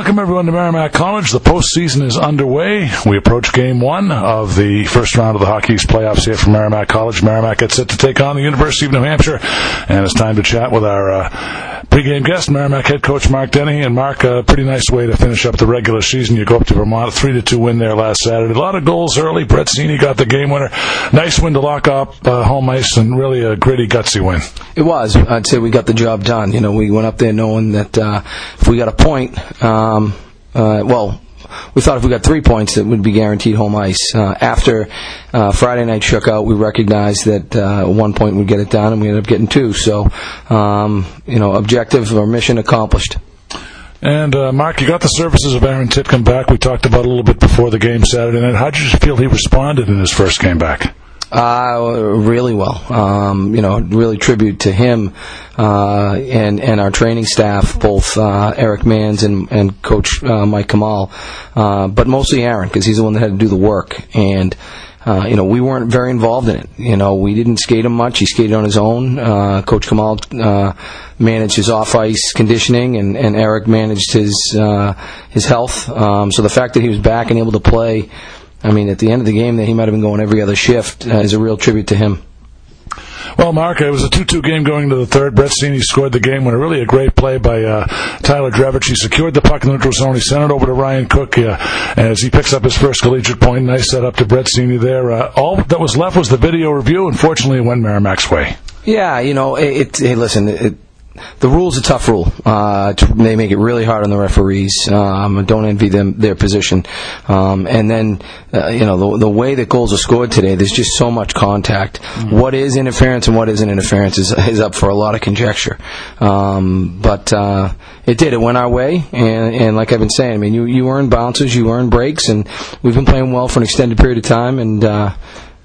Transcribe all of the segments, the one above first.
Welcome everyone to Merrimack College. The postseason is underway. We approach game one of the first round of the Hockey East playoffs here from Merrimack College. Merrimack gets set to take on the University of New Hampshire, and it's time to chat with our uh, pregame guest, Merrimack head coach Mark Dennehy. And Mark, a pretty nice way to finish up the regular season. You go up to Vermont, three to two win there last Saturday. A lot of goals early. Brett Seney got the game winner. Nice win to lock up uh, home ice, and really a gritty, gutsy win. It was. I'd say we got the job done. You know, we went up there knowing that uh, if we got a point. Um, uh, well, we thought if we got three points, it would be guaranteed home ice. Uh, after uh, Friday night shook out, we recognized that uh, one point would get it done, and we ended up getting two. So, um, you know, objective or mission accomplished. And uh, Mark, you got the services of Aaron Tipkin back. We talked about a little bit before the game Saturday night. How did you feel he responded in his first game back? Uh, really well. Um, you know, really tribute to him uh, and and our training staff, both uh, Eric Mans and and Coach uh, Mike Kamal, uh, but mostly Aaron because he's the one that had to do the work and. Uh, you know, we weren't very involved in it. You know, we didn't skate him much. He skated on his own. Uh, Coach Kamal uh, managed his off-ice conditioning, and, and Eric managed his uh, his health. Um, so the fact that he was back and able to play I mean, at the end of the game, that he might have been going every other shift uh, is a real tribute to him. Well, Mark, it was a 2-2 game going to the third. Brett Seney scored the game a really a great play by uh, Tyler Drevitch. He secured the puck in the neutral zone. He sent it over to Ryan Cook uh, as he picks up his first collegiate point. Nice set up to Brett Seney there. Uh, all that was left was the video review. Unfortunately, it went Merrimack's way. Yeah, you know, it, it hey, listen, it, the rule's a tough rule. Uh, they make it really hard on the referees. Um, don't envy them their position. Um, and then, uh, you know, the, the, way that goals are scored today, there's just so much contact. Mm-hmm. What is interference and what isn't interference is, is up for a lot of conjecture. Um, but uh, it did. It went our way, and, and like I've been saying, I mean, you you earn bounces, you earn breaks, and we've been playing well for an extended period of time, and uh,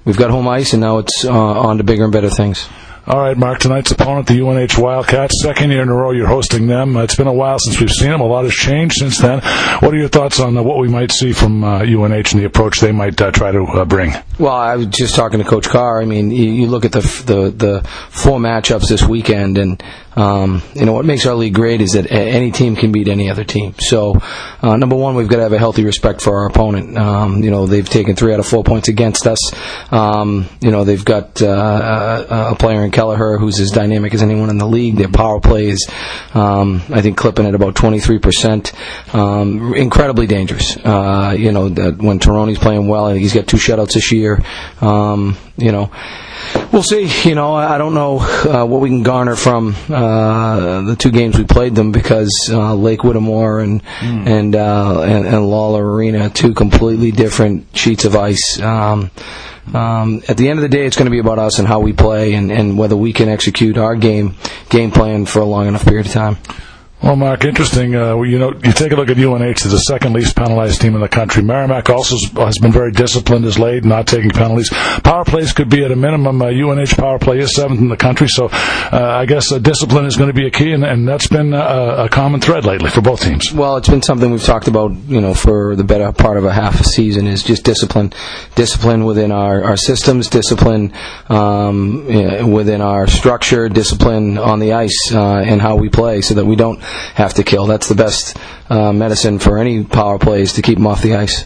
we've got home ice, and now it's uh, on to bigger and better things. All right, Mark. Tonight's opponent, the UNH Wildcats. Second year in a row, you're hosting them. It's been a while since we've seen them. A lot has changed since then. What are your thoughts on uh, what we might see from uh, UNH and the approach they might uh, try to uh, bring? Well, I was just talking to Coach Carr. I mean, you, you look at the, the the four matchups this weekend, and um, you know what makes our league great is that any team can beat any other team. So, uh, number one, we've got to have a healthy respect for our opponent. Um, you know, they've taken three out of four points against us. Um, you know, they've got uh, a player in Kelleher who's as dynamic as anyone in the league. Their power play is, um, I think, clipping at about 23 percent. Um, incredibly dangerous. Uh, you know, that when Tirone's playing well, he's got two shutouts this year. Um, you know. We'll see. You know, I don't know uh, what we can garner from uh, the two games we played them because uh, Lake Whittemore and mm. and, uh, and, and Lawler Arena, two completely different sheets of ice. Um, um, at the end of the day, it's going to be about us and how we play and, and whether we can execute our game game plan for a long enough period of time. Well, Mark, interesting. Uh, you know, you take a look at UNH, they're the second least penalized team in the country. Merrimack also has been very disciplined as late, not taking penalties. Power plays could be at a minimum. Uh, UNH power play is seventh in the country, so uh, I guess uh, discipline is going to be a key, and, and that's been a, a, common thread lately for both teams. Well, it's been something we've talked about, you know, for the better part of a half a season is just discipline, discipline within our, our systems, discipline um, within our structure, discipline on the ice, uh, and how we play, so that we don't have to kill. That's the best uh, medicine for any power plays to keep them off the ice.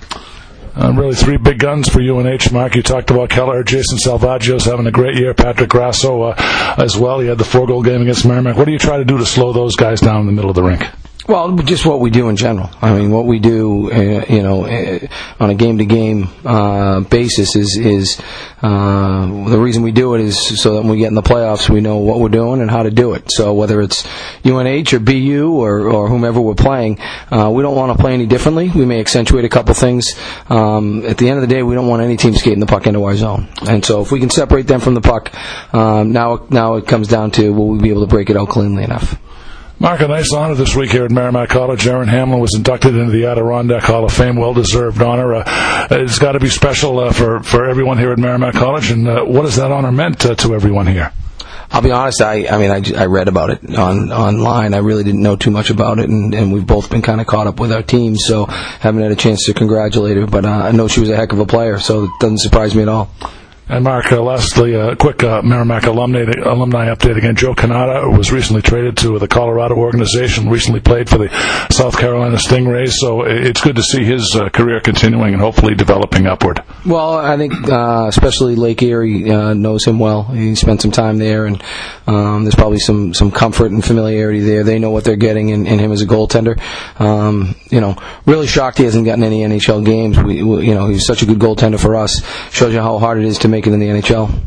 Uh, really, three big guns for UNH, Mark. You talked about Kelleher, Jason Salvaggio's having a great year, Patrick Grasso uh, as well. He had the four goal game against Merrimack. What do you try to do to slow those guys down in the middle of the rink? Well, just what we do in general. I mean, what we do, uh, you know, uh, on a game-to-game uh, basis is is uh, the reason we do it is so that when we get in the playoffs, we know what we're doing and how to do it. So whether it's UNH or BU or, or whomever we're playing, uh, we don't want to play any differently. We may accentuate a couple things. Um, at the end of the day, we don't want any team skating the puck into our zone. And so if we can separate them from the puck, um, now now it comes down to will we be able to break it out cleanly enough. Mark, a nice honor this week here at Merrimack College. Aaron Hamlin was inducted into the Adirondack Hall of Fame. Well-deserved honor. Uh, it's got to be special uh, for for everyone here at Merrimack College. And uh, what has that honor meant uh, to everyone here? I'll be honest. I, I mean, I, I read about it on online. I really didn't know too much about it, and, and we've both been kind of caught up with our team, so haven't had a chance to congratulate her. But uh, I know she was a heck of a player, so it doesn't surprise me at all. And Mark, uh, lastly, a quick uh, Merrimack alumni, alumni update again. Joe Cannata was recently traded to the Colorado organization, recently played for the South Carolina Stingrays, so it's good to see his uh, career continuing and hopefully developing upward. Well, I think uh, especially Lake Erie uh, knows him well. He spent some time there, and um, there's probably some, some comfort and familiarity there. They know what they're getting in, in him as a goaltender. Um, you know, really shocked he hasn't gotten any NHL games. We, we, you know, he's such a good goaltender for us. Shows you how hard it is to make it in the NHL.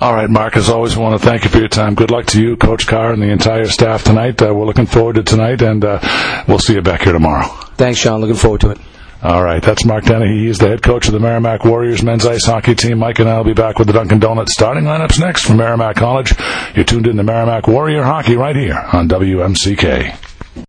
All right, Mark, as always, I want to thank you for your time. Good luck to you, Coach Carr, and the entire staff tonight. Uh, we're looking forward to tonight, and uh, we'll see you back here tomorrow. Thanks, Sean. Looking forward to it. All right, that's Mark Dennehy. He's the head coach of the Merrimack Warriors men's ice hockey team. Mike and I will be back with the Dunkin' Donuts starting lineups next from Merrimack College. You're tuned in to Merrimack Warrior Hockey right here on WMCK.